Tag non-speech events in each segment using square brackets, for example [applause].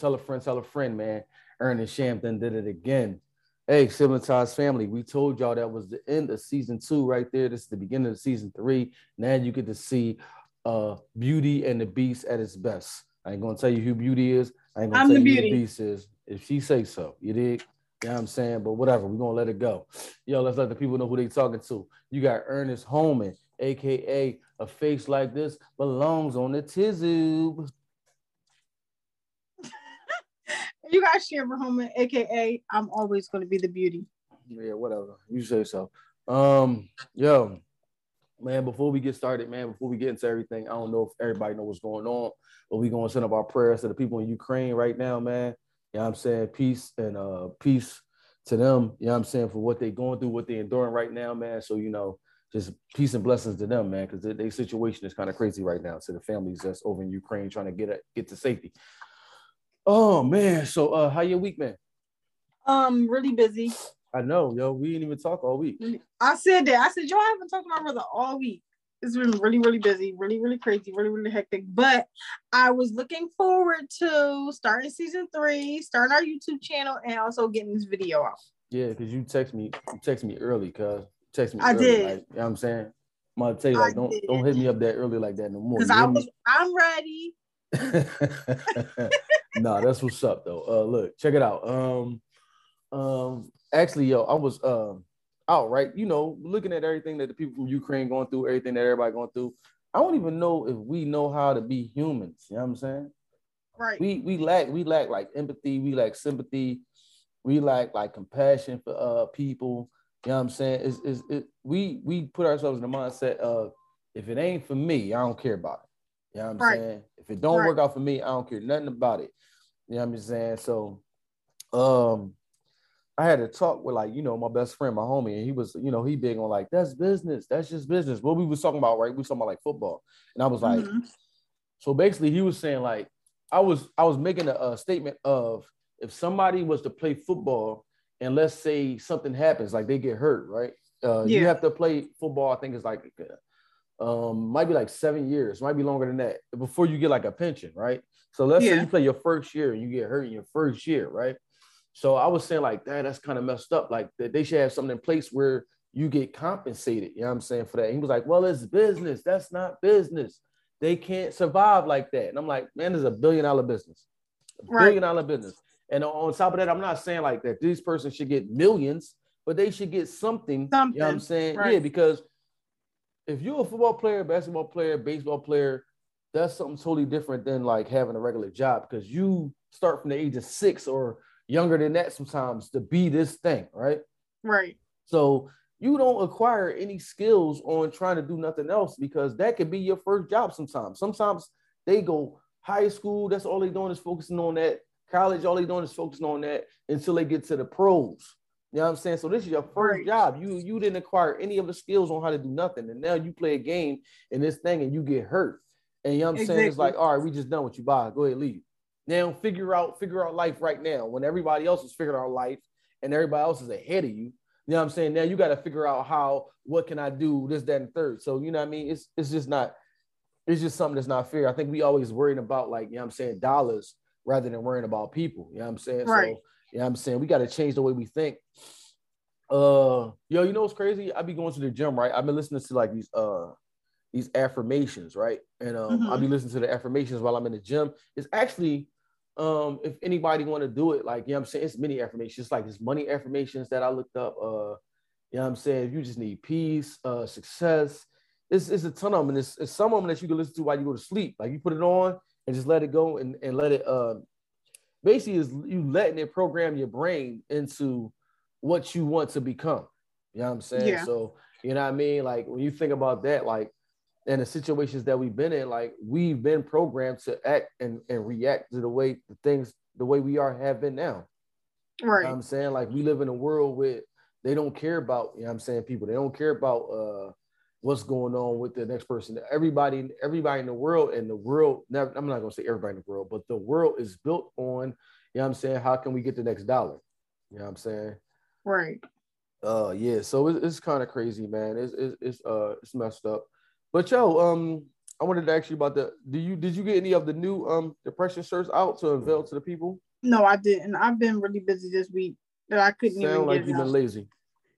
tell a friend, tell a friend, man. Ernest Shampton did it again. Hey, Ties family, we told y'all that was the end of season two right there. This is the beginning of season three. Now you get to see uh Beauty and the Beast at its best. I ain't gonna tell you who Beauty is. I ain't gonna I'm tell the you who the Beast is. If she say so, you dig? You know what I'm saying? But whatever, we're gonna let it go. Yo, let's let the people know who they talking to. You got Ernest Holman, aka a face like this belongs on the tizoob. You got Shamber Homan, aka I'm always going to be the beauty. Yeah, whatever. You say so. Um, yo, man, before we get started, man, before we get into everything, I don't know if everybody know what's going on, but we gonna send up our prayers to the people in Ukraine right now, man. You know I'm saying? Peace and uh peace to them, you know what I'm saying, for what they going through, what they enduring right now, man. So, you know, just peace and blessings to them, man, because their, their situation is kind of crazy right now. To the families that's over in Ukraine trying to get it, get to safety. Oh man, so uh how your week, man? Um, really busy. I know, yo, we didn't even talk all week. I said that. I said, yo, I haven't talked to my brother all week. It's been really, really busy, really, really crazy, really, really hectic. But I was looking forward to starting season three, starting our YouTube channel, and also getting this video out. Yeah, because you text me, you text me early, cuz text me I early. did. Like, you know what I'm saying? I'm gonna tell you, I like, don't did. don't hit me up that early like that no more. Because I hear me? was, I'm ready. [laughs] [laughs] nah, that's what's up though. Uh look, check it out. Um um actually yo, I was um out, right? You know, looking at everything that the people from Ukraine going through, everything that everybody going through. I don't even know if we know how to be humans. You know what I'm saying? Right. we we lack we lack like empathy, we lack sympathy, we lack like compassion for uh people. You know what I'm saying? Is is it we we put ourselves in the mindset of if it ain't for me, I don't care about it. You know what I'm Right. saying? If it don't Right. work out for me, I don't care nothing about it. You know what I'm saying? So um I had a talk with like, you know, my best friend, my homie, and he was, you know, he big on like, that's business, that's just business. What we was talking about, right? We talking about like football. And I was like, Mhm. so basically, he was saying like I was I was making a, a statement of if somebody was to play football and let's say something happens, like they get hurt, right? Uh, You have to play football. I think it's like uh, um might be like seven years, might be longer than that before you get like a pension, right? So let's say you play your first year and you get hurt in your first year, right? So I was saying like that, that's kind of messed up. Like that they should have something in place where you get compensated. You know what I'm saying for that? And he was like, well, it's business. That's not business. They can't survive like that. And I'm like, man, this is a billion dollar business, a Right. billion dollar business. And on top of that, I'm not saying like that these persons should get millions, but they should get something. You know what I'm saying? right. Yeah, because if you're a football player, basketball player, baseball player, that's something totally different than like having a regular job because you start from the age of six or younger than that sometimes to be this thing, right? Right. So you don't acquire any skills on trying to do nothing else because that could be your first job sometimes. Sometimes they go high school, that's all they're doing is focusing on that. College, all they're doing is focusing on that until they get to the pros. You know what I'm saying? So this is your first job. You you didn't acquire any of the skills on how to do nothing. And now you play a game in this thing and you get hurt. And you know what I'm saying? It's like, all right, we just done what you buy. Go ahead, leave. Now figure out figure out life right now when everybody else is figuring out life and everybody else is ahead of you. You know what I'm saying? Now you got to figure out how, what can I do, this, that, and third. So, you know what I mean? It's it's just not, it's just something that's not fair. I think we always worrying about like, you know what I'm saying, dollars rather than worrying about people. You know what I'm saying? Right. So, you know what I'm saying? We got to change the way we think. Uh yo, you know what's crazy? I be going to the gym, right? I've been listening to like these uh these affirmations, right? And um I'll be listening to the affirmations while I'm in the gym. It's actually um if anybody want to do it, like you know what I'm saying, it's many affirmations, it's like it's money affirmations that I looked up. Uh you know what I'm saying? If you just need peace, uh success, it's, it's a ton of them, and it's, it's some of them that you can listen to while you go to sleep. Like you put it on and just let it go and, and let it uh basically is you letting it program your brain into what you want to become. You know what I'm saying? Yeah. So you know what I mean? Like when you think about that, like and the situations that we've been in, like we've been programmed to act and, and react to the way the things the way we are have been now. You know Right. what I'm saying? Like we live in a world where they don't care about, you know what I'm saying, people. They don't care about uh what's going on with the next person. Everybody, everybody in the world and the world, never, I'm not gonna say everybody in the world, but the world is built on, you know what I'm saying, how can we get the next dollar? You know what I'm saying? Right. Uh yeah, so it's, it's kind of crazy, man. It's, it's it's uh it's messed up. But yo, um, I wanted to ask you about the. Do you did you get any of the new um depression shirts out to unveil to the people? No, I didn't. I've been really busy this week that I couldn't Sound even. like you've been lazy.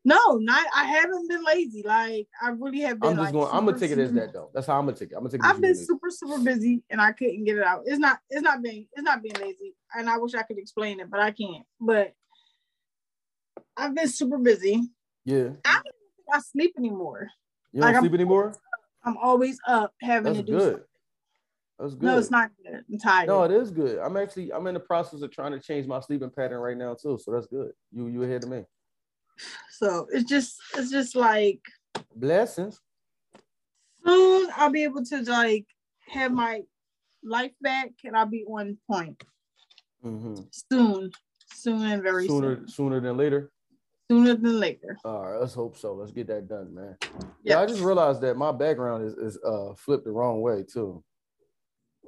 No, not. I haven't been lazy. Like I really have been. I'm just like, going. I'm gonna super, take it as that though. That's how I'm gonna take it. I'm gonna take it. I've been lazy. super super busy and I couldn't get it out. It's not. It's not being. It's not being lazy. And I wish I could explain it, but I can't. But I've been super busy. Yeah. I don't think I sleep anymore. You don't Like, I'm- sleep anymore. I'm always up having That's to do. good. Something. That's good. No, it's not good. I'm tired. No, it is good. I'm actually I'm in the process of trying to change my sleeping pattern right now too. So that's good. You you ahead of me. So it's just. It's just like Blessings. soon I'll be able to like have my life back and I'll be on point Mm-hmm. soon, soon and very Sooner soon, sooner than later. sooner than later. All right, let's hope so. Let's get that done, man. Yeah, I just realized that my background is, is uh flipped the wrong way too.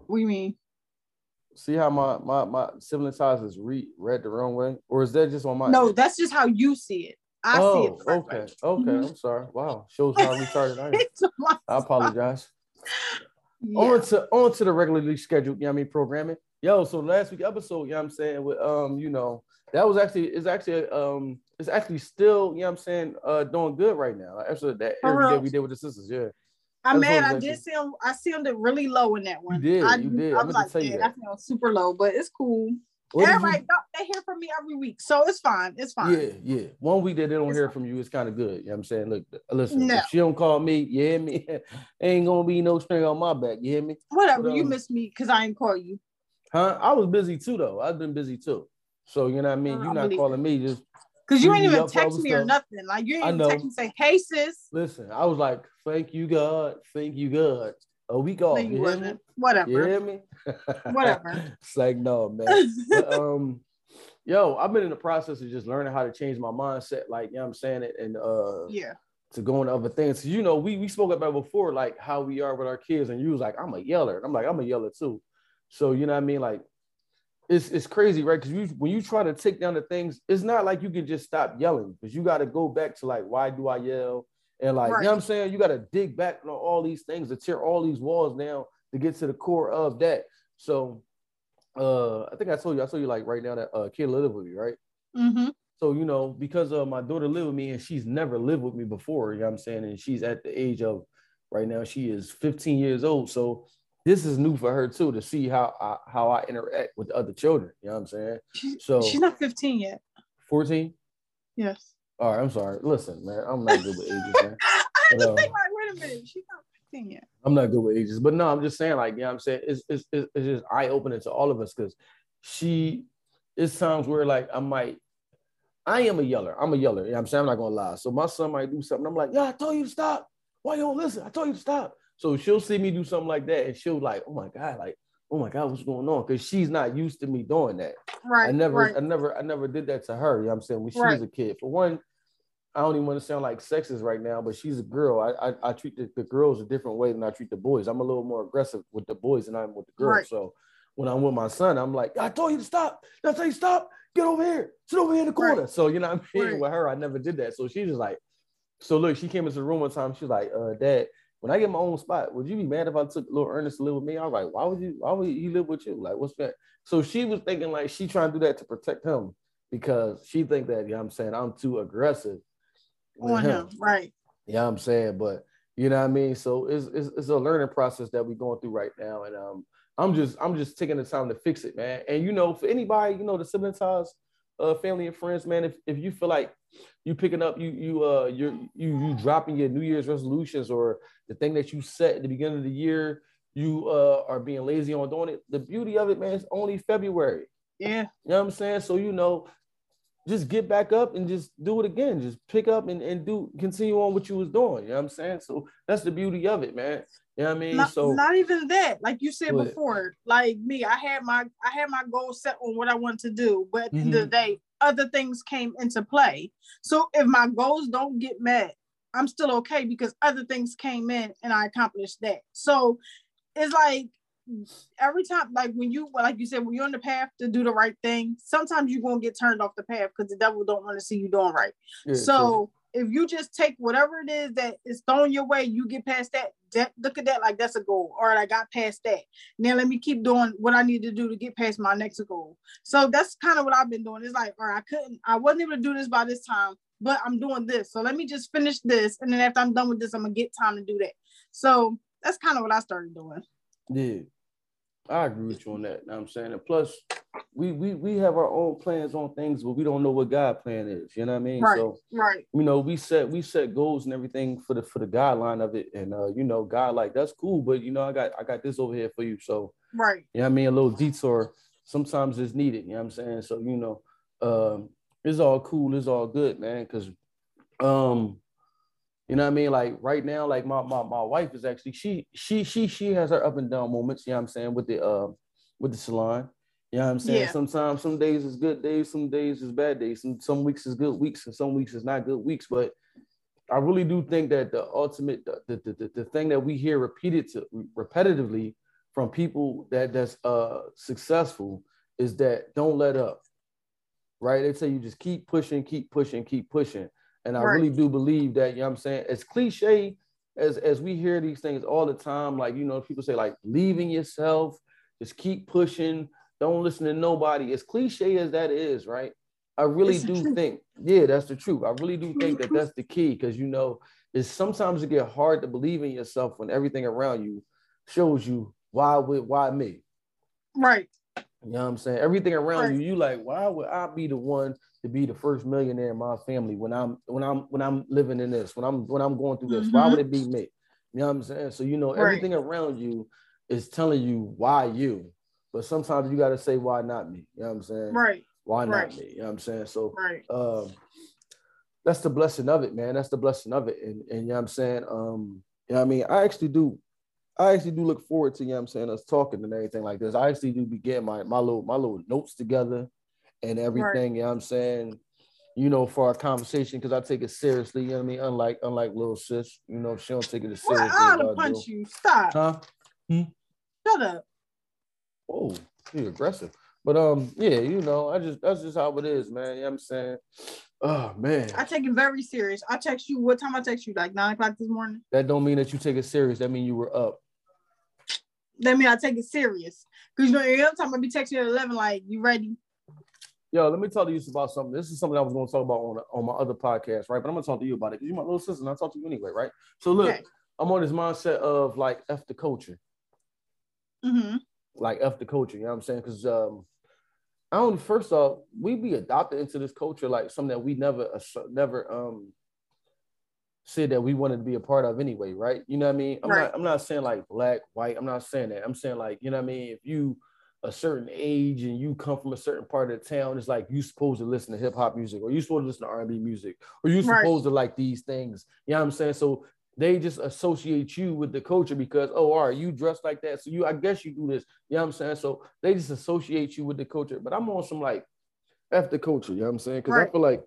We mean See how my my my sibling ties is re- read the wrong way, or is that just on my? no, that's just how you see it. I see oh, it. the okay, way. okay. I'm sorry. Wow, shows how retarded I am. I apologize. yeah. On to on to the regularly scheduled, you know I mean, programming. Yo, so last week episode, you know what I'm saying, with um, you know, that was actually it's actually um it's actually still, you know what I'm saying, uh doing good right now. Like, Actually that every day we did with the sisters, yeah. I'm that's mad. I did him. I see him really low in that one. did, I, you did. I I was like, you that." I feel super low, but it's cool. What Everybody, you- they hear from me every week, so it's fine. It's fine. yeah, yeah. One week that they don't It's hear fine. from you is kind of good. You know what I'm saying? Look, listen, No. if she don't call me, you hear me? [laughs] Ain't gonna be no string on my back, you hear me? Whatever. But, you um, miss me because I ain't call you. Huh? I was busy too though. I've been busy too. So you know what I mean? I You're not believe calling me, just Because you ain't even text me or nothing. Like you ain't even text me say, "Hey sis." listen. I was like, thank you, God, thank you, God. A week off. you you hear me? Whatever. You hear me? Whatever. [laughs] it's like no, man. But, [laughs] um, yo, I've been in the process of just learning how to change my mindset, like you know what I'm saying, it, and uh yeah. to go into other things. 'Cause, you know, we we spoke about before, like how we are with our kids, and you was like, I'm a yeller. And I'm like, I'm a yeller too. So you know what I mean? Like it's it's crazy, right? Because you when you try to take down the things, it's not like you can just stop yelling, because you got to go back to like, why do I yell? And like, you know what I'm saying? You got to dig back on all these things to tear all these walls down to get to the core of that. So uh I think I told you, I told you like right now that uh kid live with me, right? Mm-hmm. So, you know, because uh, my daughter lived with me and she's never lived with me before, you know what I'm saying? And she's at the age of right now, she is 15 years old. So this is new for her too to see how I how I interact with the other children. You know what I'm saying? She, So she's not 15 yet. 14. Yes. All right, I'm sorry. Listen, man, I'm not good with ages, man. [laughs] I had But, to think um, like, wait a minute, she's not 15 yet. I'm not good with ages, but no, I'm just saying, like, you know what I'm saying? It's it's it's, it's just eye opening to all of us because she it's times where like I might I am a yeller. I'm a yeller. You know what I'm saying? I'm not gonna lie. So my son might do something. I'm like, yeah, I told you to stop. Why you don't listen? I told you to stop. So she'll see me do something like that, and she'll like, oh my God, like, oh my God, what's going on? Because she's not used to me doing that. Right. I never, Right. I never, I never did that to her. You know what I'm saying? When she Right. was a kid. For one, I don't even want to sound like sexist right now, but she's a girl. I I, I treat the, the girls a different way than I treat the boys. I'm a little more aggressive with the boys than I'm with the girls. Right. So when I'm with my son, I'm like, I told you to stop. I tell you stop? Get over here. Sit over here in the corner. Right. So you know what I mean? Right. With her, I never did that. So she's just like, so look, she came into the room one time. She's like, uh, Dad, when I get my own spot, would you be mad if I took little Ernest to live with me? I was like, why would you? Why would he live with you? Like, what's that? So she was thinking like she trying to do that to protect him because she think that, you know what I'm saying, I'm too aggressive with On him. Right. you know I'm saying? But you know what I mean? So it's, it's it's a learning process that we're going through right now. And um I'm just I'm just taking the time to fix it, man. And you know, for anybody, you know, the sibling ties, uh, family and friends, man, if, if you feel like you picking up, you you uh you're you you dropping your New Year's resolutions or the thing that you set at the beginning of the year, you uh are being lazy on doing it. The beauty of it, man, it's only February. Yeah. You know what I'm saying? So you know, just get back up and just do it again. Just pick up and, and do continue on what you was doing. You know what I'm saying? So that's the beauty of it, man. You know what I mean? Not, so not even that. Like you said before, like me, I had my I had my goal set on what I want to do, but at the end of the Mhm. day, other things came into play. So if my goals don't get met, I'm still okay because other things came in and I accomplished that. So it's like every time, like when you like you said, when you're on the path to do the right thing, sometimes you're gonna get turned off the path because the devil don't want to see you doing right. yeah, so if you just take whatever it is that is thrown your way, you get past that, that look at that like that's a goal. All right, I got past that. Now let me keep doing what I need to do to get past my next goal. So that's kind of what I've been doing. It's like, all right, I couldn't, I wasn't able to do this by this time, but I'm doing this. So let me just finish this. And then after I'm done with this, I'm gonna get time to do that. So that's kind of what I started doing. Yeah. I agree with you on that. You know I'm saying? And plus, we we we have our own plans on things, but we don't know what God plan is. You know what I mean? Right. So right. You know, we set we set goals and everything for the for the guideline of it. And uh, you know, God like that's cool, but you know, I got I got this over here for you. So right. You know I mean? A little detour sometimes is needed. You know what I'm saying? So, you know, um, it's all cool, it's all good, man. Cause um you know what I mean? Like right now, like my my, my wife is actually she she she she has her up and down moments, you know what I'm saying, with the uh with the salon. You know what I'm saying? Yeah. Sometimes some days is good days, some days is bad days, some some weeks is good weeks, and some weeks is not good weeks. But I really do think that the ultimate the the, the, the thing that we hear repeated to repetitively from people that that's uh successful is that don't let up. Right? They say you just keep pushing, keep pushing, keep pushing. And I right. really do believe that, you know what I'm saying? As cliche as as we hear these things all the time, like you know, people say like leaving yourself, just keep pushing, don't listen to nobody. As cliche as that is, right? I really it's do think, yeah, that's the truth. I really do think that that's the key because you know, it's sometimes it get hard to believe in yourself when everything around you shows you why would why me, right? You know what I'm saying? Everything around right. you, you like, why would I be the one to be the first millionaire in my family when I'm when I'm when I'm living in this, when I'm when I'm going through this? Mm-hmm. Why would it be me? You know what I'm saying? So you know, everything right. around you is telling you why you, but sometimes you got to say why not me. You know what I'm saying? Right. Why right. not me? You know what I'm saying? So right. um that's the blessing of it, man. That's the blessing of it. And, and you know what I'm saying? Um, you know what I mean? I actually do I actually do look forward to, you know what I'm saying, us talking and everything like this. I actually do be getting my, my little my little notes together and everything, right. you know what I'm saying? You know, for our conversation, because I take it seriously, you know what I mean? Unlike unlike little sis, you know, she don't take it as seriously. Well, I'll punch you. Stop. Huh? Hmm? Shut up. Oh, you aggressive. But um, yeah, you know, I just that's just how it is, man. You know what I'm saying? Oh man. I take it very serious. I text you what time I text you? Like nine o'clock this morning. That don't mean that you take it serious. That mean you were up that mean I take it serious. Cause you know, every time I be texting at 11, like, you ready? Yo, let me tell you about something. This is something I was going to talk about on, on my other podcast, right? But I'm going to talk to you about it because you're my little sister and I talk to you anyway, right? So look, okay. I'm on this mindset of like F the culture. Mm-hmm. Like F the culture, you know what I'm saying? Because um, I don't, first off, we be adopted into this culture like something that we never, never um said that we wanted to be a part of anyway, right? You know what I mean? I'm right. not I'm not saying like black, white. I'm not saying that. I'm saying like, you know what I mean? If you a certain age and you come from a certain part of the town, it's like you supposed to listen to hip hop music or you supposed to listen to R&B music or you supposed right. to like these things. You know what I'm saying? So they just associate you with the culture because oh, all right, you dress like that. So you I guess you do this. You know what I'm saying? So they just associate you with the culture. But I'm on some like after culture, you know what I'm saying? Because right. I feel like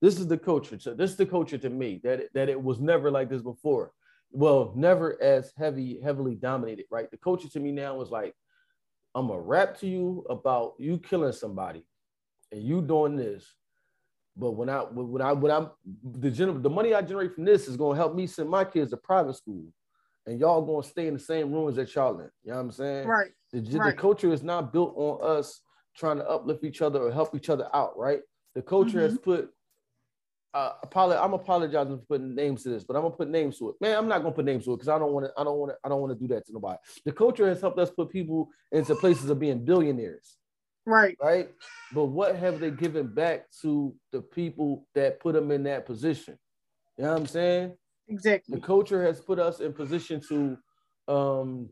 this is the culture. So this is the culture to me that it, that it was never like this before. Well, never as heavy, heavily dominated, right? The culture to me now is like, I'm gonna rap to you about you killing somebody, and you doing this. But when I when I when I'm the gener- the money I generate from this is gonna help me send my kids to private school, and y'all gonna stay in the same rooms that y'all in. You know what I'm saying? Right. The, right. the culture is not built on us trying to uplift each other or help each other out, right? The culture mm-hmm. has put uh, I'm apologizing for putting names to this, but I'm gonna put names to it. Man, I'm not gonna put names to it because I don't want to. I don't want to. I don't want to do that to nobody. The culture has helped us put people into places of being billionaires. Right. Right. But what have they given back to the people that put them in that position? You know what I'm saying? Exactly. The culture has put us in position to um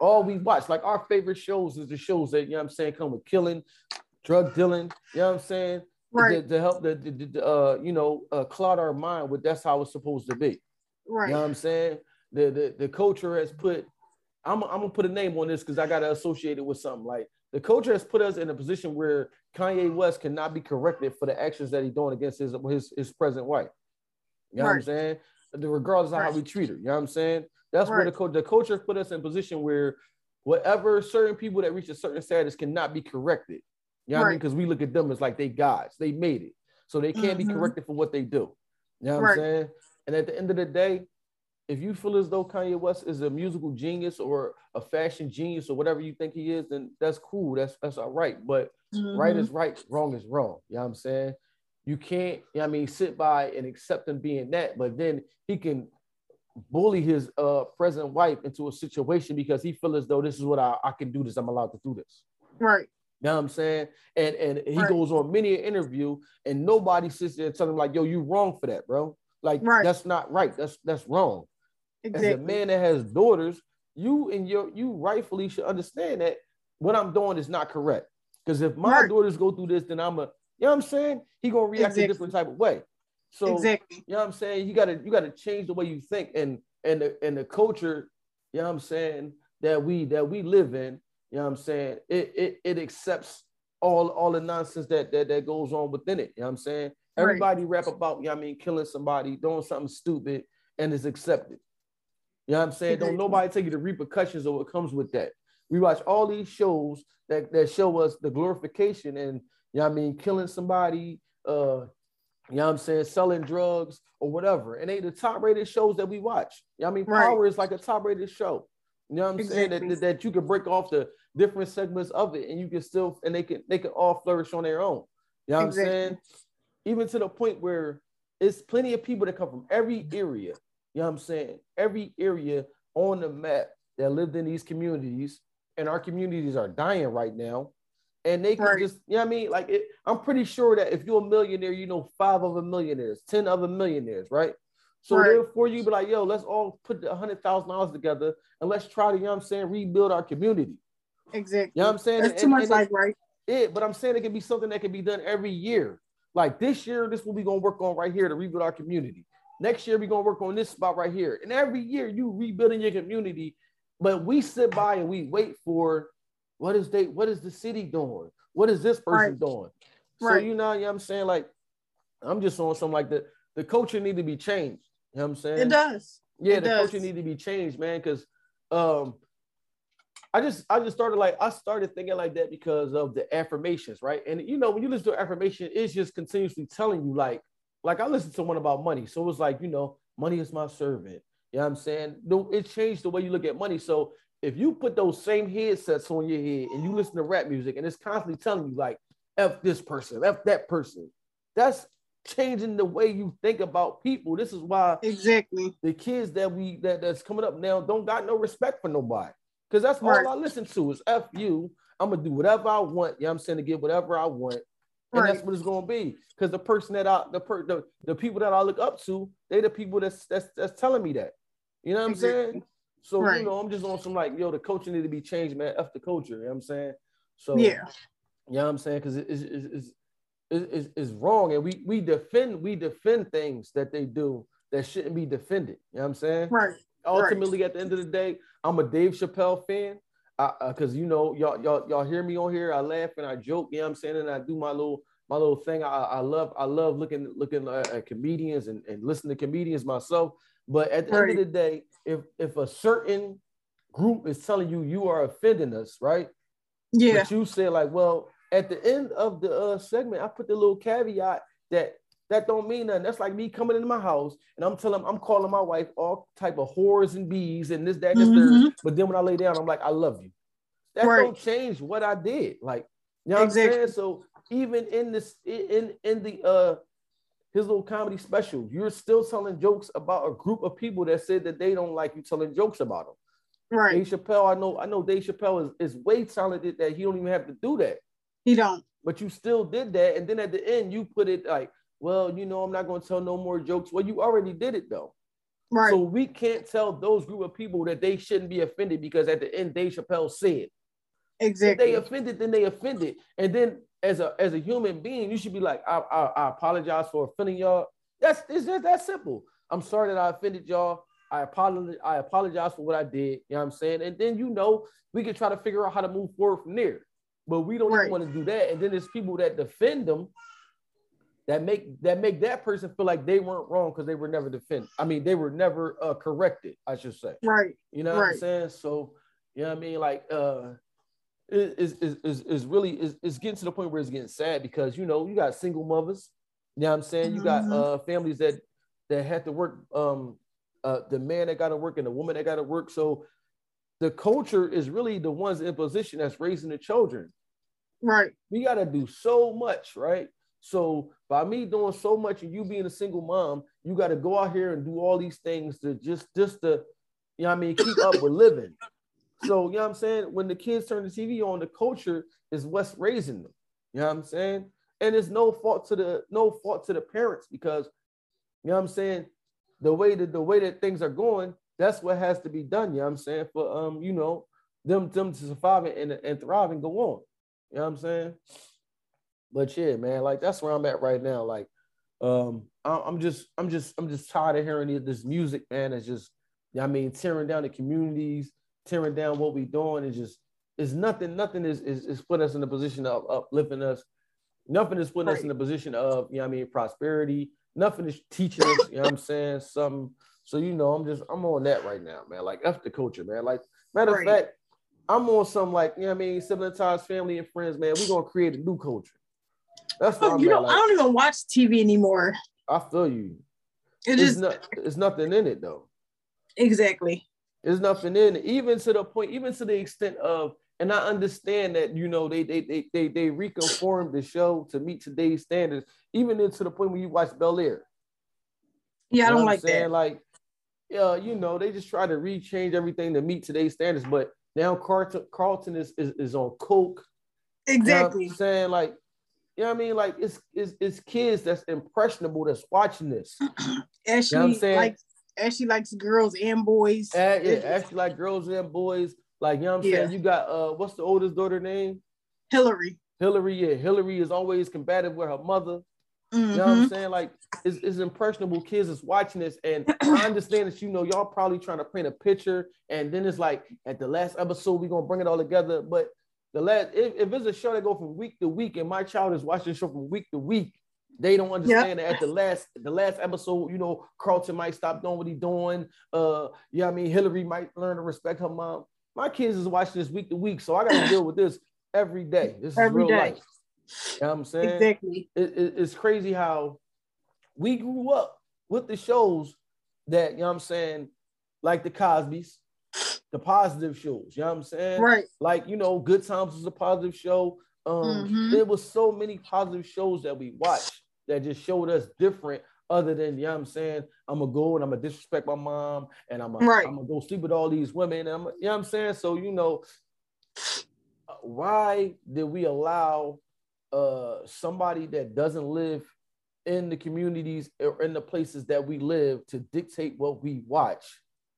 all we watch. Like our favorite shows is the shows that you know what I'm saying come with killing, drug dealing, you know what I'm saying? right. to, to help the, the, the uh, you know uh, cloud our mind with that's how it's supposed to be. Right. You know what I'm saying? The the, the culture has put. I'm, I'm gonna put a name on this because I gotta associate it with something. Like the culture has put us in a position where Kanye West cannot be corrected for the actions that he's doing against his his, his present wife. You know right. what I'm saying? Regardless of right. how we treat her. You know what I'm saying? That's right. where the, the culture has put us in a position where whatever certain people that reach a certain status cannot be corrected. You know what. I mean? Because we look at them as like they gods. They made it. So they can't mm-hmm. be corrected for what they do. You know what. I'm saying? And at the end of the day, if you feel as though Kanye West is a musical genius or a fashion genius or whatever you think he is, then that's cool. That's that's all right. But mm-hmm. right is right, wrong is wrong. You know what I'm saying? You can't, you know I mean, sit by and accept him being that, but then he can bully his uh present wife into a situation because he feels as though this is what I, I can do this. I'm allowed to do this. Right. You know what I'm saying? And and he right. goes on many an interview and nobody sits there and tell him like, yo, you wrong for that, bro. Like right. that's not right. That's that's wrong. Exactly. As a man that has daughters, you and your you rightfully should understand that what I'm doing is not correct. Because if my right. daughters go through this, then I'm a, you know what I'm saying? He gonna react exactly. a different type of way. So exactly. you know what I'm saying? You gotta you gotta change the way you think and and the and the culture, you know what I'm saying, that we that we live in, you know what I'm saying? It it it accepts all all the nonsense that that, that goes on within it. You know what I'm saying? Everybody right. rap about, you know what I mean, killing somebody, doing something stupid, and it's accepted. You know what I'm saying? Don't nobody take you the repercussions of what comes with that. We watch all these shows that, that show us the glorification and you know what I mean, killing somebody, uh, you know what I'm saying, selling drugs or whatever. And they the top rated shows that we watch. You know what I mean? Right. Power is like a top rated show. You know what I'm exactly. saying? That, that you can break off the different segments of it and you can still and they can they can all flourish on their own. You know what exactly. I'm saying? Even to the point where it's plenty of people that come from every area you know what I'm saying? Every area on the map that lived in these communities, and our communities are dying right now. And they can right. just, you know what I mean? Like, it, I'm pretty sure that if you're a millionaire, you know five other millionaires, 10 other millionaires, right? So right. therefore, you be like, yo, let's all put a hundred thousand dollars together and let's try to, you know what I'm saying, rebuild our community. Exactly. You know what I'm saying? That's and, too much like right. It, but I'm saying it can be something that can be done every year. Like this year, this is what we're gonna work on right here to rebuild our community. Next year, we're gonna work on this spot right here. And every year you rebuilding your community, but we sit by and we wait for what is they what is the city doing? What is this person right. doing? So you know, you know I'm saying? Like, I'm just on something like that. The culture need to be changed. You know what I'm saying? It does. Yeah, it the does. culture need to be changed, man. Cause um I just I just started like I started thinking like that because of the affirmations, right? And you know, when you listen to affirmation, it's just continuously telling you like like I listened to one about money. So it was like, you know, money is my servant. You know what I'm saying? No, it changed the way you look at money. So if you put those same headsets on your head and you listen to rap music and it's constantly telling you like F this person, F that person, that's changing the way you think about people. This is why exactly the kids that we that, that's coming up now don't got no respect for nobody. Because that's right. all I listen to is F you. I'm gonna do whatever I want. You know what I'm saying to get whatever I want and right. that's what it's gonna be. Because the person that I the per the, the people that I look up to, they the people that's that's that's telling me that. You know what I'm saying? So right. you know, I'm just on some like, yo, the culture need to be changed, man. F the culture, you know what I'm saying? So yeah, you know what I'm saying? Because it is is is is wrong. And we we defend we defend things that they do that shouldn't be defended. You know what I'm saying? Right. Ultimately, right. at the end of the day, I'm a Dave Chappelle fan because uh, you know y'all y'all y'all hear me on here. I laugh and I joke. You know I'm saying? And I do my little my little thing. I, I love I love looking looking at comedians and, and listening to comedians myself. But at the right. end of the day, if if a certain group is telling you you are offending us, right? Yeah. But you say like, well, at the end of the uh, segment, I put the little caveat that that don't mean nothing. That's like me coming into my house and I'm telling, I'm calling my wife all type of whores and bees and this, that, and this, mm-hmm. But then when I lay down, I'm like, I love you. That right. don't change what I did. Like, you know exactly. what I'm saying? So even in this, in in the uh his little comedy special, you're still telling jokes about a group of people that said that they don't like you telling jokes about them. Right. Dave Chappelle, I know, I know Dave Chappelle is, is way talented that he don't even have to do that. He don't. But you still did that. And then at the end, you put it like, well, you know, I'm not going to tell no more jokes. Well, you already did it though. Right. So we can't tell those group of people that they shouldn't be offended because at the end, Dave Chappelle said. Exactly. If they offended, then they offended. And then as a as a human being, you should be like, I, I, I apologize for offending y'all. That's it's just that simple. I'm sorry that I offended y'all. I apologize. I apologize for what I did. You know what I'm saying? And then you know we can try to figure out how to move forward from there. But we don't right. want to do that. And then there's people that defend them that make that make that person feel like they weren't wrong because they were never defended. I mean, they were never uh, corrected. I should say. Right. You know right. what I'm saying? So you know what I mean? Like uh, is is is is really is, is getting to the point where it's getting sad because you know you got single mothers, You know what I'm saying? You got mm-hmm. uh families that that had to work um uh the man that got to work and the woman that got to work. So the culture is really the ones in position that's raising the children. Right. We got to do so much, right? So by me doing so much and you being a single mom, you got to go out here and do all these things to just just to, you know I mean, keep up with living. So, you know what I'm saying? When the kids turn the TV on, the culture is what's raising them. You know what I'm saying? And it's no fault to the no fault to the parents because you know what I'm saying? The way that the way that things are going, that's what has to be done. You know what I'm saying? For um, you know, them them to survive and, and thrive and go on. You know what I'm saying? But yeah, man, like that's where I'm at right now. Like, um, I'm just, I'm just, I'm just tired of hearing this music, man. It's just, I mean, tearing down the communities, tearing down what we doing. It's just, it's nothing, nothing is is, is put us in a position of uplifting us. Nothing is putting right. us in the position of, you know I mean, prosperity. Nothing is teaching us, you know what I'm saying? Some so you know, I'm just I'm on that right now, man. Like F the culture, man. Like matter right. of fact, I'm on some like, you know what I mean, ties, family and friends, man. We're gonna create a new culture. That's what you know. Like, I don't even watch TV anymore. I feel you. It it's not. It's nothing in it though. Exactly. There's nothing in it, even to the point, even to the extent of, and I understand that you know they they they they they reconformed the show to meet today's standards, even into the point when you watch Bel Air. Yeah, I don't like that. Like, yeah, you know, they just try to rechange everything to meet today's standards, but now Carlton Carlton is is, is on coke. Exactly. You know saying like you know what I mean? Like it's it's, it's kids that's impressionable that's watching this. [clears throat] Ashley you know likes Ashley likes girls and boys. Uh, yeah, Ashley like girls and boys. Like you know what I'm yeah. saying? You got uh what's the oldest daughter name? Hillary. Hillary, yeah. Hillary is always combative with her mother. Mm-hmm. You know what I'm mm-hmm. saying? Like it's, it's impressionable kids is watching this, and [clears throat] I understand that you know y'all probably trying to paint a picture, and then it's like at the last episode we're gonna bring it all together. But the last if, if it's a show that go from week to week and my child is watching the show from week to week they don't understand yep. that at the last the last episode you know carlton might stop doing what he's doing uh yeah i mean? Hillary might learn to respect her mom. My kids is watching this week to week so i gotta deal with this every day. This is every real day. life. You know what i'm saying? Exactly. It, it, it's crazy how we grew up with the shows that you know what i'm saying like the cosbys the positive shows. You know what I'm saying? Right. Like, you know, Good Times was a positive show. Um, mm-hmm. there was so many positive shows that we watched that just showed us different other than, you know what I'm saying? I'm gonna go and I'm gonna disrespect my mom and I'm gonna, right. I'm gonna go sleep with all these women. And I'm, you know what I'm saying? So, you know, why did we allow uh somebody that doesn't live in the communities or in the places that we live to dictate what we watch?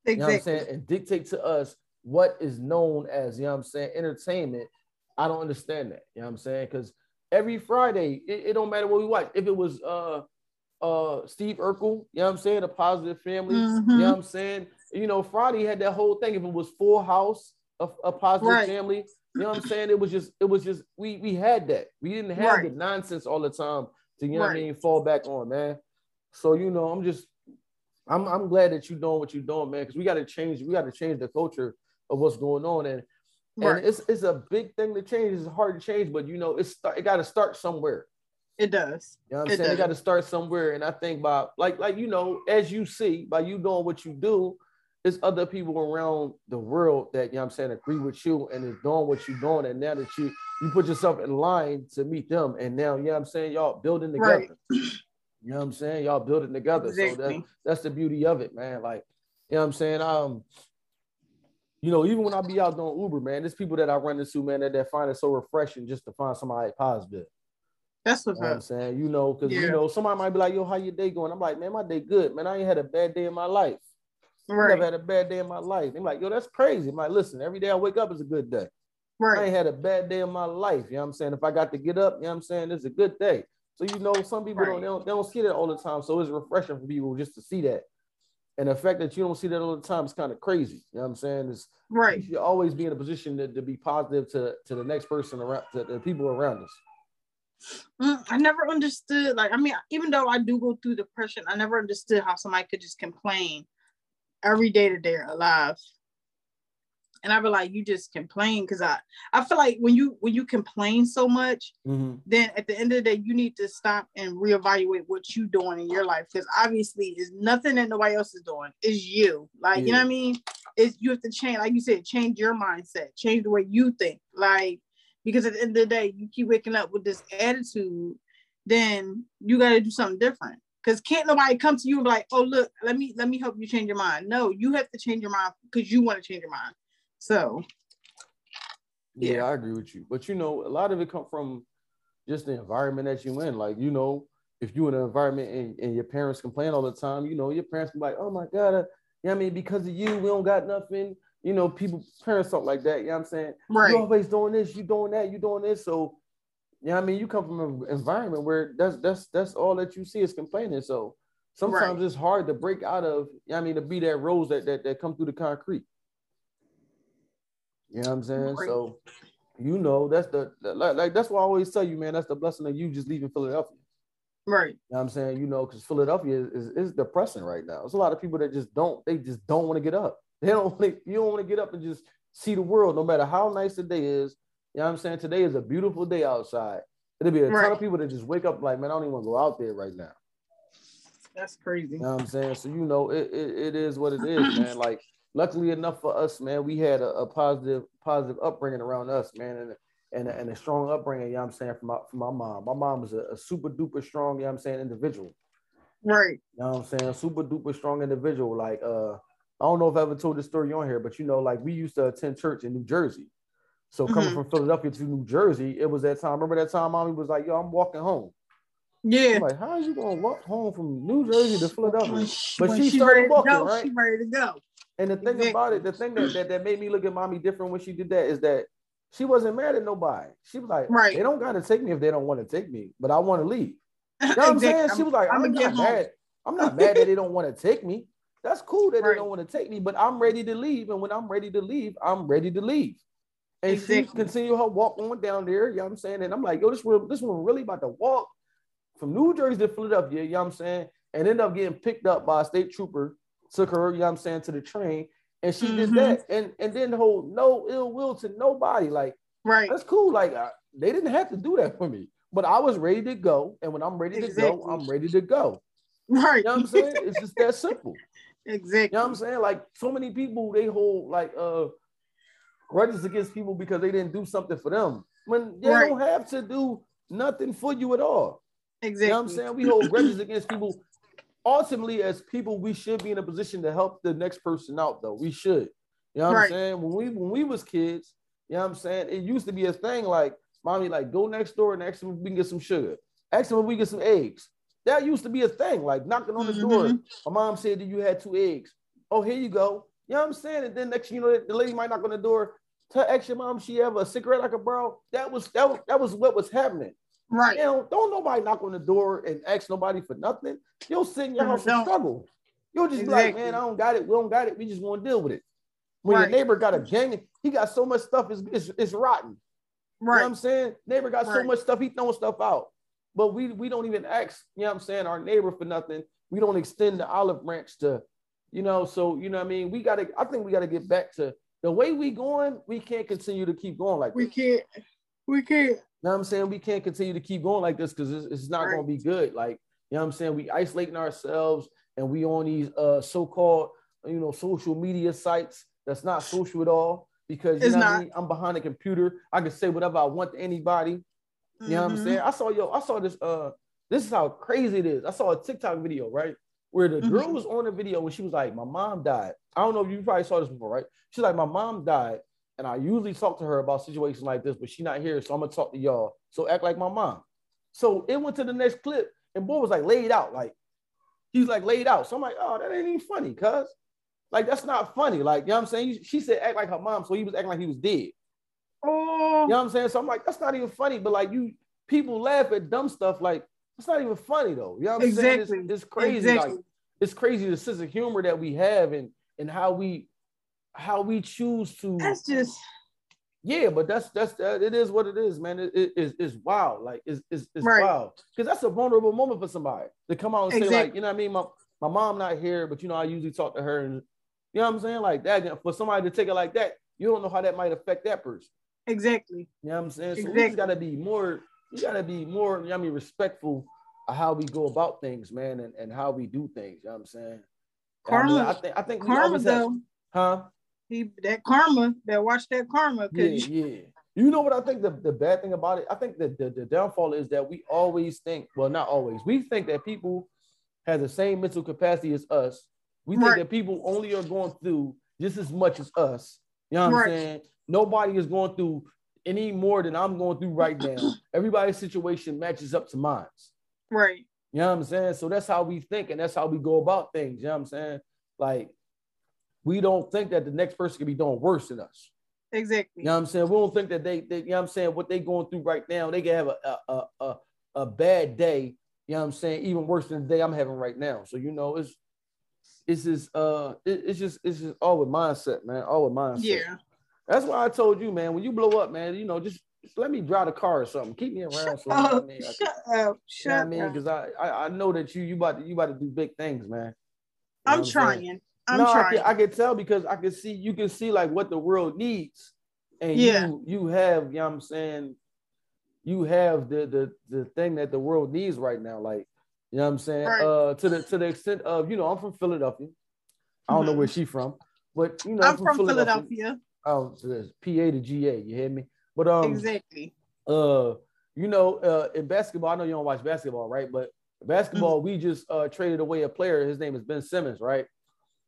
Exactly. You know what I'm saying? And dictate to us what is known as, you know what I'm saying, entertainment. I don't understand that. You know what I'm saying? Because every Friday, it, it, don't matter what we watch. If it was uh uh Steve Urkel, you know what I'm saying, a positive family, mm-hmm. you know what I'm saying? You know, Friday had that whole thing. If it was Full House, a, a positive right. family, you know what I'm saying? It was just, it was just, we we had that. We didn't have right. the nonsense all the time to, you know right. what I mean, fall back on, man. So, you know, I'm just I'm I'm glad that you're doing what you're doing, man, because we got to change. We got to change the culture of what's going on, and right. and it's it's a big thing to change. It's hard to change, but you know, it's it got to start somewhere. It does. You know what I'm it saying? Does. It got to start somewhere, and I think by like like you know, as you see, by you doing what you do, there's other people around the world that you know what I'm saying agree with you and is doing what you're doing, and now that you you put yourself in line to meet them, and now you know what I'm saying y'all building together. Right. You know what I'm saying? Y'all build it together. Exactly. So that, that's the beauty of it, man. Like, you know what I'm saying? Um, you know, even when I be out doing Uber, man, there's people that I run into, man, that, that find it so refreshing just to find somebody positive. That's what's you know what I'm saying. You know, because yeah. you know, somebody might be like, yo, how your day going? I'm like, man, my day good, man. I ain't had a bad day in my life. Right. I've had a bad day in my life. They're like, yo, that's crazy. I'm like, listen, every day I wake up is a good day. Right. I ain't had a bad day in my life. You know what I'm saying? If I got to get up, you know what I'm saying, it's a good day. So you know, some people right. don't, they don't they don't see that all the time. So it's refreshing for people just to see that. And the fact that you don't see that all the time is kind of crazy. You know what I'm saying? It's right. You always be in a position to, to be positive to, to the next person around to the people around us. Mm, I never understood, like, I mean, even though I do go through depression, I never understood how somebody could just complain every day that they're alive. And I be like, you just complain because I I feel like when you when you complain so much, Mm-hmm. then at the end of the day, you need to stop and reevaluate what you're doing in your life because obviously it's nothing that nobody else is doing. It's you. Like you know what I mean? It's you have to change, like you said, change your mindset, change the way you think. Like because at the end of the day, you keep waking up with this attitude, then you got to do something different. Because can't nobody come to you and be like, oh look, let me let me help you change your mind. No, you have to change your mind because you want to change your mind. So Yeah, Yeah. I agree with you. But you know, a lot of it come from just the environment that you in. Like, you know, if you in an environment and, and your parents complain all the time, you know, your parents be like, oh my God, uh, you know I mean? Because of you, we don't got nothing. You know, people, parents talk like that. You know what I'm saying? right, You always doing this, you doing that, you doing this. So, you know I mean? You come from an environment where that's that's that's all that you see is complaining. So sometimes Right. it's hard to break out of, you know I mean, to be that rose that that, that come through the concrete. You know what I'm saying? Right. So you know that's the like, like that's why I always tell you, man, that's the blessing of you just leaving Philadelphia. right, You know what I'm saying? You know, because Philadelphia is, is, is depressing right now. There's a lot of people that just don't, they just don't want to get up. They don't [laughs] want you don't want to get up and just see the world, no matter how nice the day is. You know what I'm saying? Today is a beautiful day outside. It'll be a ton of people that just wake up like, man, I don't even want to go out there right now. that's crazy. You know what I'm saying? So you know, it, it, it is what it is, man. Like, luckily enough for us, man, we had a, a positive, positive upbringing around us, man, and and a, and a strong upbringing, you know what I'm saying, from my from my mom. My mom was a, a super duper strong, you know what I'm saying, individual. Right, You know what I'm saying? Super duper strong individual. Like, uh, I don't know if I ever told this story on here, but you know, like we used to attend church in New Jersey. So coming Mhm. from Philadelphia to New Jersey, it was that time. Remember that time mommy was like, yo, I'm walking home. yeah. I'm like, how are you gonna walk home from New Jersey to Philadelphia? When she, But when she she started ready to walking, go, right? She ready to go. And the thing Exactly. about it, the thing that, that, that made me look at mommy different when she did that is that she wasn't mad at nobody. She was like, Right. they don't gotta take me if they don't want to take me, but I want to leave. You know what I'm saying? She was like, I'm, I'ma not home. mad. I'm not mad that they don't want to take me. That's cool that Right. they don't want to take me, but I'm ready to leave. And when I'm ready to leave, I'm ready to leave. And she continued her walk on down there. You know what I'm saying? And I'm like, yo, this one, this one really about to walk from New Jersey to Philadelphia, you know what I'm saying? And ended up getting picked up by a state trooper, took her, you know what I'm saying, to the train. And she did Mhm. that. And and then hold no ill will to nobody. Like, Right, that's cool. Like I, they didn't have to do that for me, but I was ready to go. And when I'm ready to go, I'm ready to go. right. You know what I'm saying? It's just that simple. [laughs] exactly. You know what I'm saying? Like so many people, they hold like uh grudges against people because they didn't do something for them. When they Right. don't have to do nothing for you at all. exactly. You know what I'm saying? We hold grudges against people. Ultimately, as people, we should be in a position to help the next person out, though. We should. You know what I'm saying? When we when we was kids, you know what I'm saying? It used to be a thing like, mommy, like go next door and ask them if we can get some sugar. Ask them if we get some eggs. That used to be a thing, like knocking on the door. Mhm. My mom said that you had two eggs. Oh, here you go. You know what I'm saying? And then next, you know, the lady might knock on the door. Tell ask your mom she have a cigarette I could borrow. That was that was that was what was happening. Right. You know, don't nobody knock on the door and ask nobody for nothing. You'll sit in your house and struggle. You'll just be like, man, I don't got it. We don't got it. We just want to deal with it. When Right. your neighbor got a gang, he got so much stuff, it's, it's, it's rotten. Right. You know what I'm saying? Neighbor got so much stuff, he throwing stuff out. But we we don't even ask, you know what I'm saying, our neighbor for nothing. We don't extend the olive branch to, you know, so you know what I mean? We gotta, I think we gotta get back to the way we going, we can't continue to keep going like We this. can't. We can't. You know what I'm saying? We can't continue to keep going like this because it's, it's not Right. gonna be good. Like, you know what I'm saying? We isolating ourselves and we on these uh so-called, you know, social media sites that's not social at all. Because you It's know what I not. mean? I'm behind a computer. I can say whatever I want to anybody. You know what I'm Mhm. saying? I saw yo, I saw this uh this is how crazy it is. I saw a TikTok video, right? Where the girl Mhm. was on the video when she was like, My mom died. I don't know if you probably saw this before, right? She's like, My mom died, and I usually talk to her about situations like this, but she's not here, so I'm gonna talk to y'all. So act like my mom. So it went to the next clip, and boy was like laid out, like he's like laid out. So I'm like, oh, that ain't even funny, cuz like that's not funny. Like, you know what I'm saying? She said act like her mom, so he was acting like he was dead. Oh. You know what I'm saying? So I'm like, that's not even funny. But like you people laugh at dumb stuff, like it's not even funny though. You know what I'm saying? Exactly. It's, it's crazy. Exactly. Like it's crazy the sense of humor that we have and and how we how we choose to That's just. yeah, but that's that's that it is what it is, man. It, it- it's, wild. Like it's it's, it's Right. wild. Because that's a vulnerable moment for somebody to come out and say, like, you know what I mean? My my mom not here, but you know, I usually talk to her and you know what I'm saying? Like that for somebody to take it like that, you don't know how that might affect that person. Exactly. You know what I'm saying? So exactly. we just gotta be more, we gotta be more, you know I mean, respectful of how we go about things, man, and, and how we do things. You know what I'm saying? Karma. I, mean, I think I think karma though. Have, huh? He that karma, that watch that karma. Yeah, yeah. You know what I think the, the bad thing about it? I think that the, the downfall is that we always think, well, not always, we think that people have the same mental capacity as us. We think right. that people only are going through just as much as us. You know what right. I'm saying? Nobody is going through any more than I'm going through right now. [clears throat] Everybody's situation matches up to mine. Right. You know what I'm saying? So that's how we think and that's how we go about things. You know what I'm saying? Like, we don't think that the next person can be doing worse than us. Exactly. You know what I'm saying? We don't think that they, they you know what I'm saying, what they going through right now, they can have a, a, a, a bad day, you know what I'm saying, even worse than the day I'm having right now. So, you know, it's, it's just, uh, it, it's just, it's just all with mindset, man, all with mindset. Yeah. That's why I told you, man, when you blow up, man, you know, just, just let me drive the car or something. Keep me around. So, oh, I mean, shut I, up. Shut you know I mean? Because I, I, I know that you, you about to, you about to do big things, man. You I'm trying. I'm no, trying. I can, I can tell because I can see you can see like what the world needs, and yeah. you you have you know what I'm saying, you have the the the thing that the world needs right now. Like you know what I'm saying. Right. Uh, to the to the extent of you know I'm from Philadelphia. I don't mm-hmm. know where she's from, but you know I'm, I'm from, from, Philadelphia. Philadelphia. Oh, PA to GA. You hear me? But um, exactly. Uh, you know, uh, in basketball, I know you don't watch basketball, right? But basketball, mm-hmm. we just uh traded away a player. His name is Ben Simmons, right?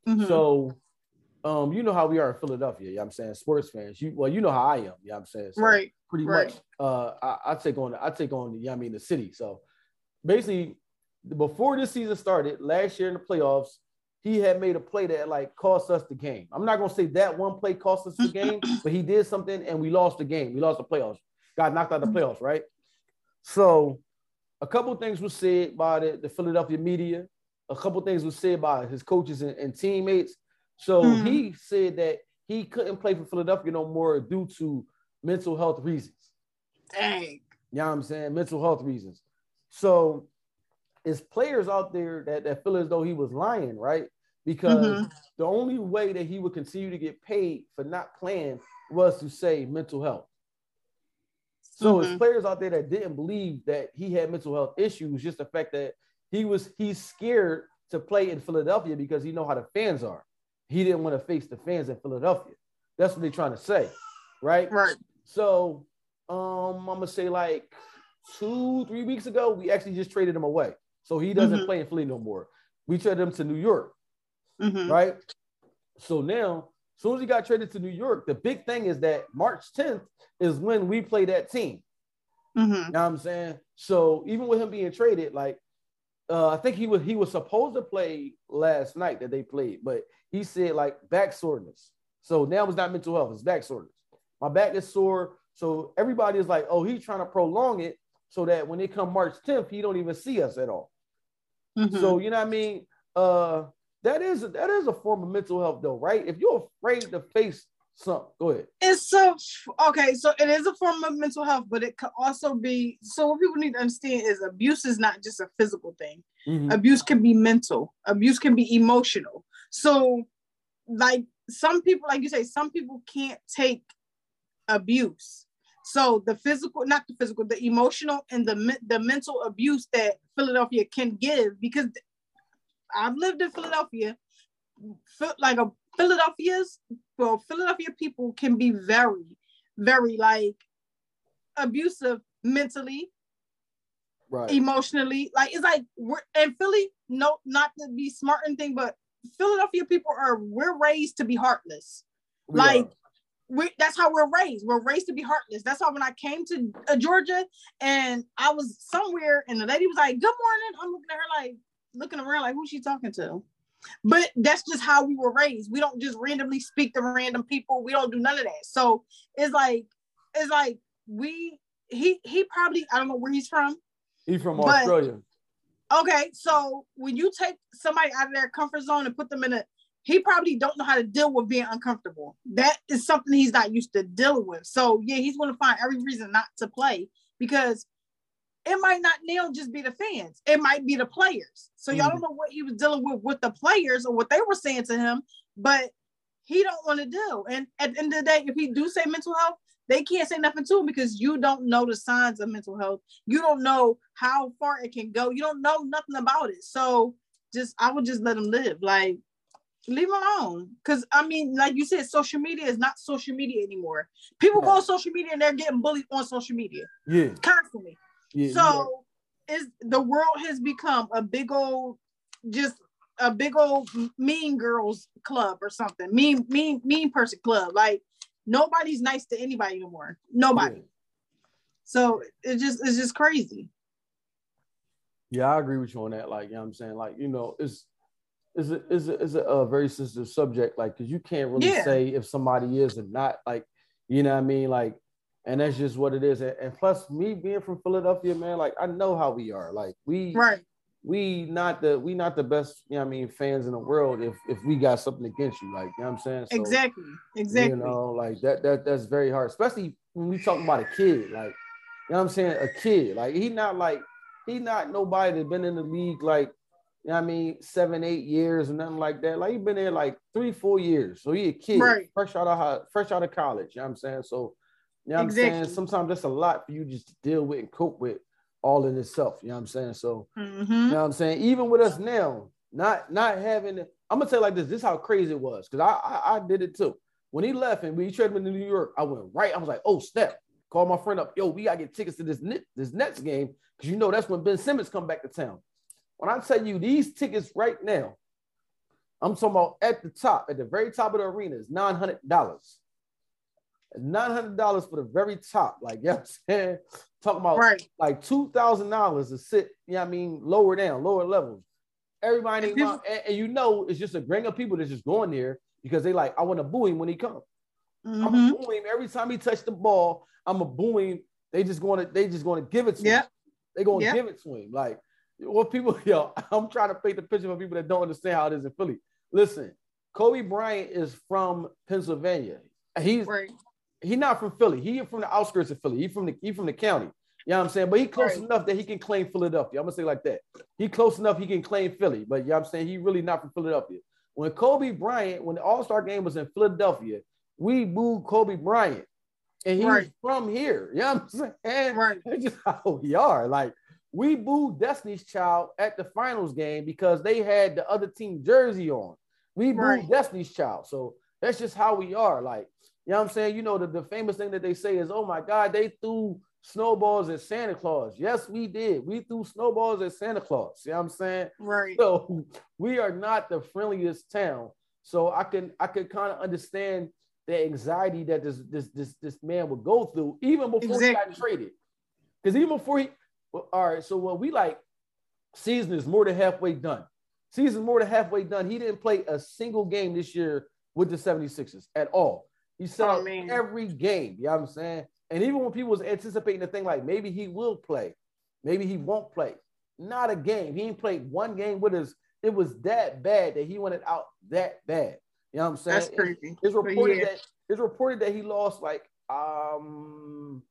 Mm-hmm. So, um, you know how we are in Philadelphia. You know I'm saying sports fans. You well, you know how I am. You know I'm saying so right. Pretty right. much. Uh, I, I, take on I take on. You know I mean the city. So basically, before this season started last year in the playoffs, he had made a play that like cost us the game. I'm not gonna say that one play cost us the [clears throat] game, but he did something and we lost the game. We lost the playoffs. Got knocked out of the playoffs, right? So a couple things were said by the, the Philadelphia media a couple things was said by his coaches and, and teammates. So mm. he said that he couldn't play for Philadelphia no more due to mental health reasons. Dang. You know what I'm saying? Mental health reasons. So it's players out there that, that feel as though he was lying, right? Because mm-hmm. the only way that he would continue to get paid for not playing was to say mental health. So mm-hmm. it's players out there that didn't believe that he had mental health issues, just the fact that he was he's scared to play in Philadelphia because he know how the fans are. He didn't want to face the fans in Philadelphia. That's what they're trying to say, right? Right. So, um, I'm gonna say like two, three weeks ago, we actually just traded him away, so he doesn't mm-hmm. play in Philly no more. We traded him to New York, mm-hmm. right? So now, as soon as he got traded to New York, the big thing is that March 10th is when we play that team. Mm-hmm. You know what I'm saying? So even with him being traded, like uh, I think he was he was supposed to play last night that they played, but he said like back soreness. So now it's not mental health, it's back soreness. My back is sore. So everybody is like, oh, he's trying to prolong it so that when they come March 10th, he don't even see us at all. Mm-hmm. So you know what I mean? Uh that is that is a form of mental health though, right? If you're afraid to face so go ahead. It's so okay. So it is a form of mental health, but it could also be. So what people need to understand is abuse is not just a physical thing. Mm-hmm. Abuse can be mental. Abuse can be emotional. So, like some people, like you say, some people can't take abuse. So the physical, not the physical, the emotional and the the mental abuse that Philadelphia can give because I've lived in Philadelphia. Felt like a Philadelphia's well, Philadelphia people can be very, very like abusive mentally, right. emotionally. Like it's like we're in Philly, no, not to be smart and thing, but Philadelphia people are we're raised to be heartless. We like are. we that's how we're raised. We're raised to be heartless. That's why when I came to uh, Georgia and I was somewhere and the lady was like, "Good morning," I'm looking at her like looking around like, "Who's she talking to?" But that's just how we were raised. We don't just randomly speak to random people. We don't do none of that. So it's like, it's like we he he probably I don't know where he's from. He's from Australia. Okay, so when you take somebody out of their comfort zone and put them in a he probably don't know how to deal with being uncomfortable. That is something he's not used to dealing with. So yeah, he's going to find every reason not to play because it might not now just be the fans. It might be the players. So y'all mm-hmm. don't know what he was dealing with with the players or what they were saying to him, but he don't want to do. And at the end of the day, if he do say mental health, they can't say nothing to him because you don't know the signs of mental health. You don't know how far it can go. You don't know nothing about it. So just I would just let him live. Like leave him alone. Cause I mean, like you said, social media is not social media anymore. People go on social media and they're getting bullied on social media. Yeah. Constantly. Yeah, so yeah. is the world has become a big old just a big old mean girls club or something. Mean, mean, mean person club. Like nobody's nice to anybody anymore. Nobody. Yeah. So it just it's just crazy. Yeah, I agree with you on that. Like, you know what I'm saying? Like, you know, it's is a, is a, is a, a very sensitive subject, like, because you can't really yeah. say if somebody is or not, like, you know what I mean? Like, and that's just what it is. And, and, plus, me being from Philadelphia, man, like, I know how we are. Like, we, right we not the we not the best, you know I mean, fans in the world if if we got something against you, like you know what I'm saying? So, exactly, exactly. You know, like that that that's very hard, especially when we talking about a kid, like you know what I'm saying, a kid. Like he not like he not nobody that been in the league like you know I mean, seven, eight years or nothing like that. Like he been there like three, four years. So he a kid, right. fresh out of high, fresh out of college. You know what I'm saying? So you know what exactly. I'm saying? Sometimes that's a lot for you just to deal with and cope with all in itself. You know what I'm saying? So, mm-hmm. you know what I'm saying? Even with us now, not not having, I'm gonna tell you like this. This is how crazy it was because I, I, I did it too. When he left and we traded him to New York, I went right. I was like, oh snap! Call my friend up. Yo, we gotta get tickets to this this Nets game because you know that's when Ben Simmons come back to town. When I tell you these tickets right now, I'm talking about at the top, at the very top of the arena is nine hundred dollars. Nine hundred dollars for the very top, like you know I'm saying. Talking about right. like two thousand dollars to sit, you know what I mean, lower down, lower levels. Everybody, and, and, and, you know, it's just a gang of people that's just going there because they like, I want to boo him when he comes. Mm-hmm. I'm gonna boo him every time he touch the ball. I'm a boo him. They just going to, they just going to give it to yep. him. They going to yep. give it to him. Like what people, [laughs] yo, I'm trying to paint the picture for people that don't understand how it is in Philly. Listen, Kobe Bryant is from Pennsylvania. He's right he not from Philly. He from the outskirts of Philly. He from the he from the county. You know what I'm saying? But he close right. enough that he can claim Philadelphia. I'm gonna say like that. He close enough he can claim Philly. But you know what I'm saying? He really not from Philadelphia. When Kobe Bryant, when the All-Star game was in Philadelphia, we booed Kobe Bryant. And he's right. from here. You know what I'm saying? Right. [laughs] That's just how we are. Like we booed Destiny's Child at the finals game because they had the other team jersey on. We booed right. Destiny's Child. So that's just how we are. Like you know what I'm saying? You know, the, the famous thing that they say is, oh my God, they threw snowballs at Santa Claus. Yes, we did. We threw snowballs at Santa Claus. You know what I'm saying? Right. So [laughs] we are not the friendliest town. So I can I can kind of understand the anxiety that this this this this man would go through even before exactly. he got traded. Because even before he well, all right, so what we like season is more than halfway done. Season more than halfway done. He didn't play a single game this year with the 76ers at all. He said oh, every game. You know what I'm saying? And even when people was anticipating the thing like maybe he will play, maybe he won't play. Not a game. He ain't played one game with us. It was that bad that he wanted out that bad. You know what I'm saying? That's crazy. It's, reported yeah. that it's reported that he lost like um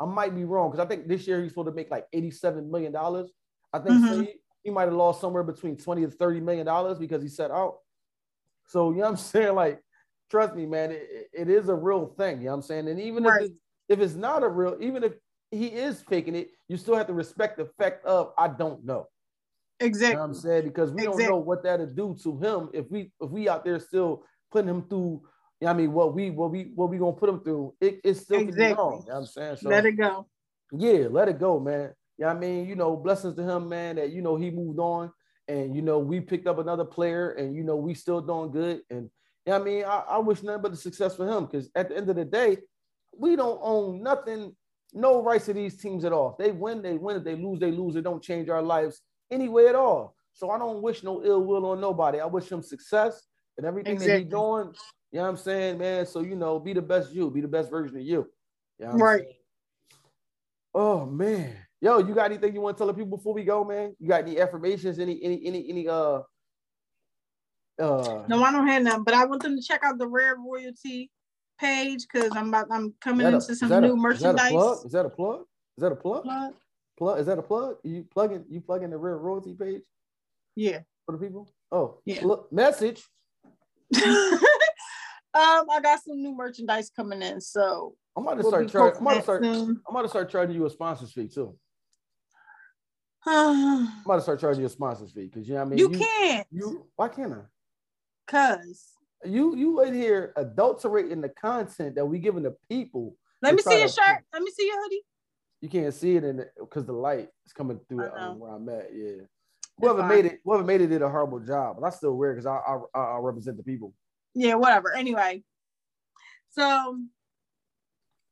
I might be wrong because I think this year he's supposed to make like 87 million dollars. I think mm-hmm. so he, he might have lost somewhere between 20 to 30 million dollars because he set out. So you know what I'm saying? Like trust me, man, it, it is a real thing. You know what I'm saying? And even right. if, it's, if it's not a real, even if he is faking it, you still have to respect the fact of I don't know. Exactly. You know I'm saying? Because we exactly. don't know what that'll do to him if we if we out there still putting him through. You know I mean, what we what we what we gonna put him through? It, it's still exactly. wrong. You know I'm saying? So, let it go. Yeah, let it go, man. Yeah, you know I mean, you know, blessings to him, man, that you know he moved on and you know we picked up another player and you know we still doing good and you know I mean, I, I wish nothing but the success for him because at the end of the day, we don't own nothing, no rights to these teams at all. If they win, they win. If they lose, they lose. It don't change our lives anyway at all. So I don't wish no ill will on nobody. I wish him success and everything exactly. that he's doing. You know what I'm saying, man? So you know, be the best you, be the best version of you. you know right. Oh man. Yo, you got anything you want to tell the people before we go, man? You got any affirmations, any any any any uh uh, no, I don't have none, but I want them to check out the Rare Royalty page because I'm about I'm coming a, into some new a, merchandise. Is that a plug? Is that a plug? Is that a plug? Plug. Plug. Is that a plug? You plugging you plugging the Rare Royalty page? Yeah. For the people? Oh, yeah. Look, message. [laughs] Um, I got some new merchandise coming in, so I'm about to we'll start charging. I'm about to start. Soon. I'm about to start charging you a sponsors fee too. I'm about to start charging you a sponsors fee because you know what I mean. You, you can't. You why can't I? Cause you you in here adulterating the content that we giving the people. Let me see your shirt. Let me see your hoodie. You can't see it in because the, the light is coming through um, where I'm at. Yeah. Whoever made it, whoever made it did a horrible job, but I still wear it because I, I I represent the people. Yeah, whatever. Anyway, so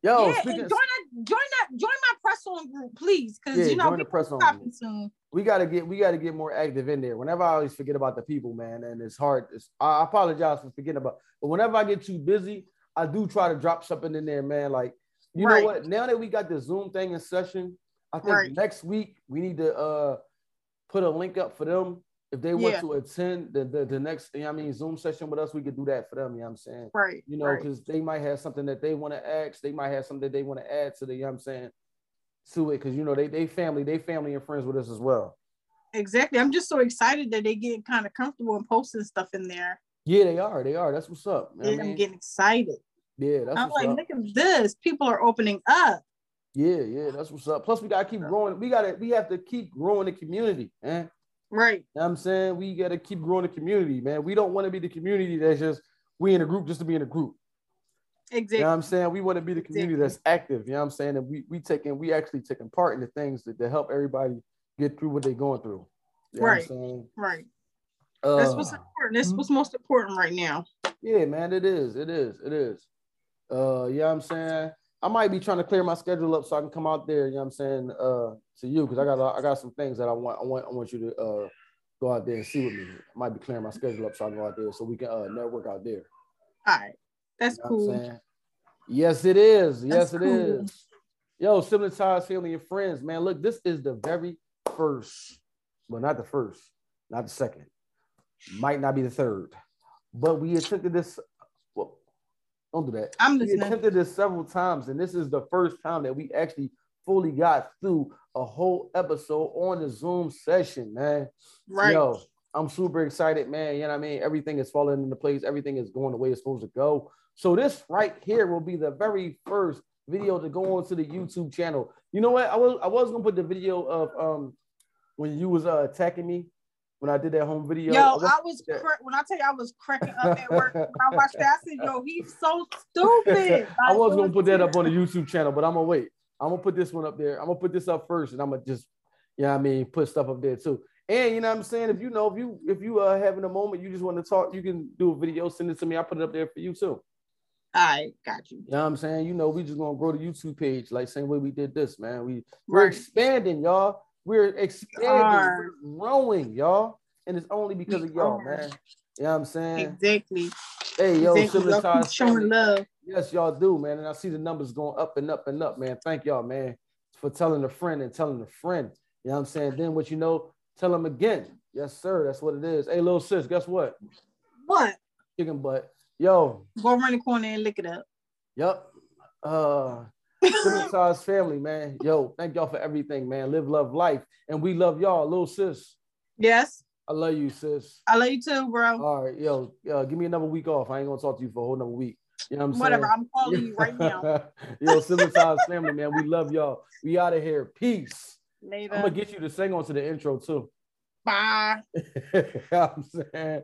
Yo, yeah, join that, join that, join my press on group, please, because yeah, you know the press on soon. We gotta get, we gotta get more active in there. Whenever I always forget about the people, man, and it's hard. It's, I apologize for forgetting about, but whenever I get too busy, I do try to drop something in there, man. Like, you right. know what? Now that we got the Zoom thing in session, I think right. next week we need to uh put a link up for them if they want yeah. to attend the, the, the next, you know I mean, Zoom session with us, we could do that for them. You know what I'm saying? Right. You know, because right. they might have something that they want to ask. They might have something that they want to add to the, you know what I'm saying, to it. Because, you know, they, they family, they family and friends with us as well. Exactly. I'm just so excited that they get kind of comfortable and posting stuff in there. Yeah, they are. They are. That's what's up. Yeah, I am getting excited. Yeah, that's I'm like, up. look at this. People are opening up. Yeah, yeah, that's what's up. Plus, we gotta keep growing. We gotta, we have to keep growing the community, man. Right. You know I'm saying we got to keep growing the community, man. We don't want to be the community that's just we in a group just to be in a group. Exactly. You know what I'm saying? We want to be the community exactly. that's active. You know what I'm saying? And we we taking we actually taking part in the things that, that help everybody get through what they're going through. You know right. Right. Uh, that's what's important. That's what's most important right now. Yeah, man. It is. It is. It is. Uh, yeah, I'm saying I might be trying to clear my schedule up so I can come out there. You know what I'm saying? Uh, to you because I got I got some things that I want I want I want you to uh go out there and see with me. I might be clearing my schedule up so I can go out there so we can uh network out there. All right, that's you know cool. Yes, it is. Yes, that's it cool. is. Yo, sibling ties, family, and friends, man. Look, this is the very first, well, not the first, not the second, might not be the third, but we attempted this. Well, don't do that. I'm listening. We attempted this several times, and this is the first time that we actually fully got through a whole episode on the Zoom session, man. Right. Yo, I'm super excited, man. You know what I mean? Everything is falling into place. Everything is going the way it's supposed to go. So this right here will be the very first video to go onto the YouTube channel. You know what? I was I was gonna put the video of um when you was uh, attacking me when I did that home video. Yo, I was, I was cra- when I tell you I was cracking up at work when I watched that. I said, "Yo, he's so stupid." Like, [laughs] I was gonna put that up on the YouTube channel, but I'm gonna wait. I'm gonna put this one up there. I'm gonna put this up first, and I'm gonna just, yeah, you know I mean, put stuff up there too. And you know what I'm saying? If you know, if you if you are having a moment, you just want to talk, you can do a video, send it to me. I'll put it up there for you too. I got you. You know what I'm saying? You know, we just gonna grow the YouTube page like same way we did this, man. We we're right. expanding, y'all. We're expanding, we're growing, y'all. And it's only because we of y'all, are. man. You know what I'm saying? Exactly. Hey, yo, exactly. Y'all showing love. Yes, y'all do, man. And I see the numbers going up and up and up, man. Thank y'all, man, for telling a friend and telling a friend. You know what I'm saying? Then what you know, tell them again. Yes, sir. That's what it is. Hey, little sis, guess what? What? Chicken butt. Yo. Go around the corner and lick it up. Yep. Uh size [laughs] family, man. Yo, thank y'all for everything, man. Live, love, life. And we love y'all, little sis. Yes. I love you, sis. I love you too, bro. All right, yo, yo, give me another week off. I ain't gonna talk to you for a whole another week. You know what I'm Whatever, saying? Whatever, I'm calling you right [laughs] now. Yo, Civilized family, man. We love y'all. We out of here. Peace. Later. I'm gonna get you to sing on to the intro too. Bye. [laughs] I'm saying.